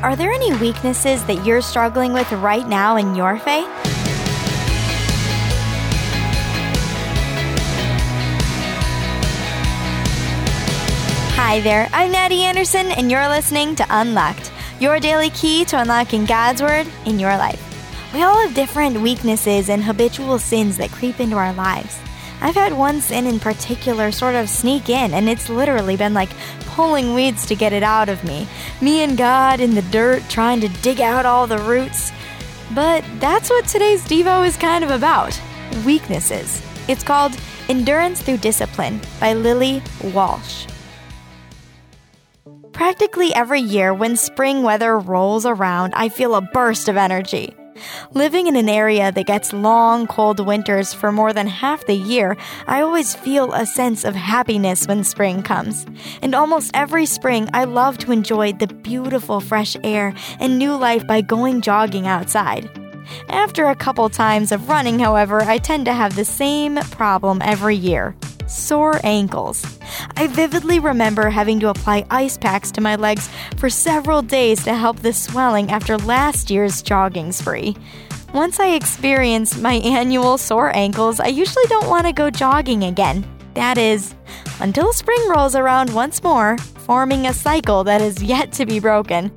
Are there any weaknesses that you're struggling with right now in your faith? Hi there, I'm Natty Anderson, and you're listening to Unlocked, your daily key to unlocking God's Word in your life. We all have different weaknesses and habitual sins that creep into our lives. I've had one sin in particular sort of sneak in, and it's literally been like pulling weeds to get it out of me. Me and God in the dirt trying to dig out all the roots. But that's what today's Devo is kind of about weaknesses. It's called Endurance Through Discipline by Lily Walsh. Practically every year when spring weather rolls around, I feel a burst of energy. Living in an area that gets long, cold winters for more than half the year, I always feel a sense of happiness when spring comes. And almost every spring, I love to enjoy the beautiful fresh air and new life by going jogging outside. After a couple times of running, however, I tend to have the same problem every year sore ankles. I vividly remember having to apply ice packs to my legs for several days to help the swelling after last year's jogging spree. Once I experience my annual sore ankles, I usually don't want to go jogging again. That is, until spring rolls around once more, forming a cycle that is yet to be broken.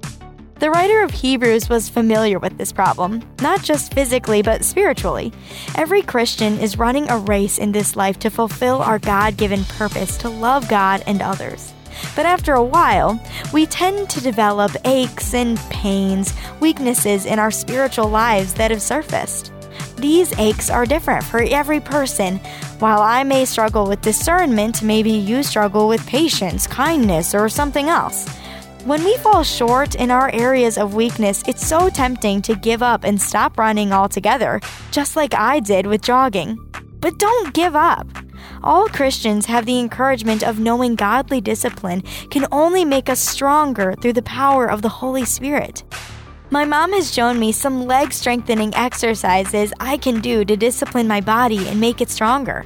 The writer of Hebrews was familiar with this problem, not just physically, but spiritually. Every Christian is running a race in this life to fulfill our God given purpose to love God and others. But after a while, we tend to develop aches and pains, weaknesses in our spiritual lives that have surfaced. These aches are different for every person. While I may struggle with discernment, maybe you struggle with patience, kindness, or something else. When we fall short in our areas of weakness, it's so tempting to give up and stop running altogether, just like I did with jogging. But don't give up. All Christians have the encouragement of knowing godly discipline can only make us stronger through the power of the Holy Spirit. My mom has shown me some leg strengthening exercises I can do to discipline my body and make it stronger.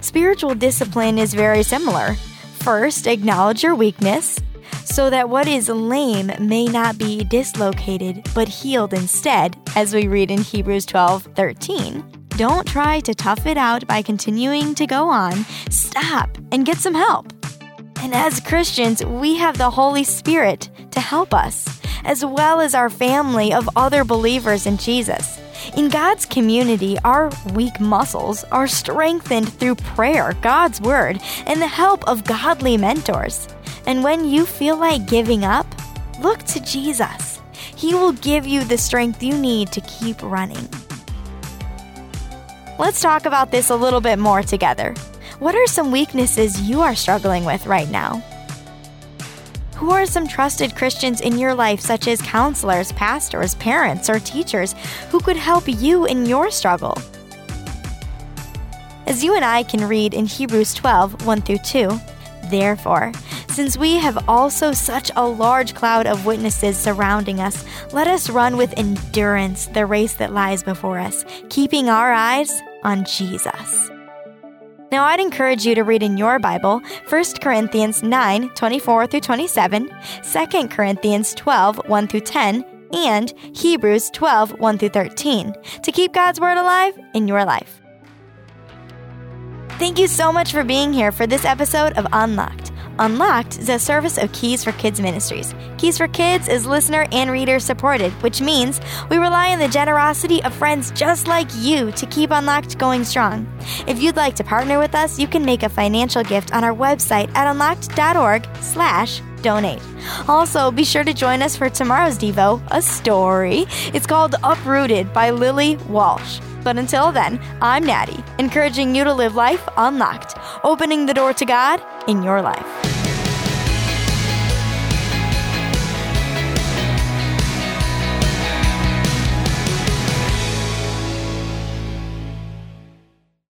Spiritual discipline is very similar. First, acknowledge your weakness so that what is lame may not be dislocated, but healed instead, as we read in Hebrews 12 13. Don't try to tough it out by continuing to go on. Stop and get some help. And as Christians, we have the Holy Spirit to help us, as well as our family of other believers in Jesus. In God's community, our weak muscles are strengthened through prayer, God's Word, and the help of godly mentors. And when you feel like giving up, look to Jesus. He will give you the strength you need to keep running. Let's talk about this a little bit more together. What are some weaknesses you are struggling with right now? Who are some trusted Christians in your life, such as counselors, pastors, parents, or teachers, who could help you in your struggle? As you and I can read in Hebrews 12 1 through 2, therefore, since we have also such a large cloud of witnesses surrounding us, let us run with endurance the race that lies before us, keeping our eyes on Jesus. Now, I'd encourage you to read in your Bible 1 Corinthians 9 24 through 27, 2 Corinthians 12 1 through 10, and Hebrews 12 1 through 13 to keep God's Word alive in your life. Thank you so much for being here for this episode of Unlocked. Unlocked is a service of Keys for Kids Ministries. Keys for Kids is listener and reader supported, which means we rely on the generosity of friends just like you to keep Unlocked going strong. If you'd like to partner with us, you can make a financial gift on our website at unlocked.org/slash donate. Also, be sure to join us for tomorrow's Devo, a story. It's called Uprooted by Lily Walsh. But until then, I'm Natty, encouraging you to live life unlocked, opening the door to God in your life.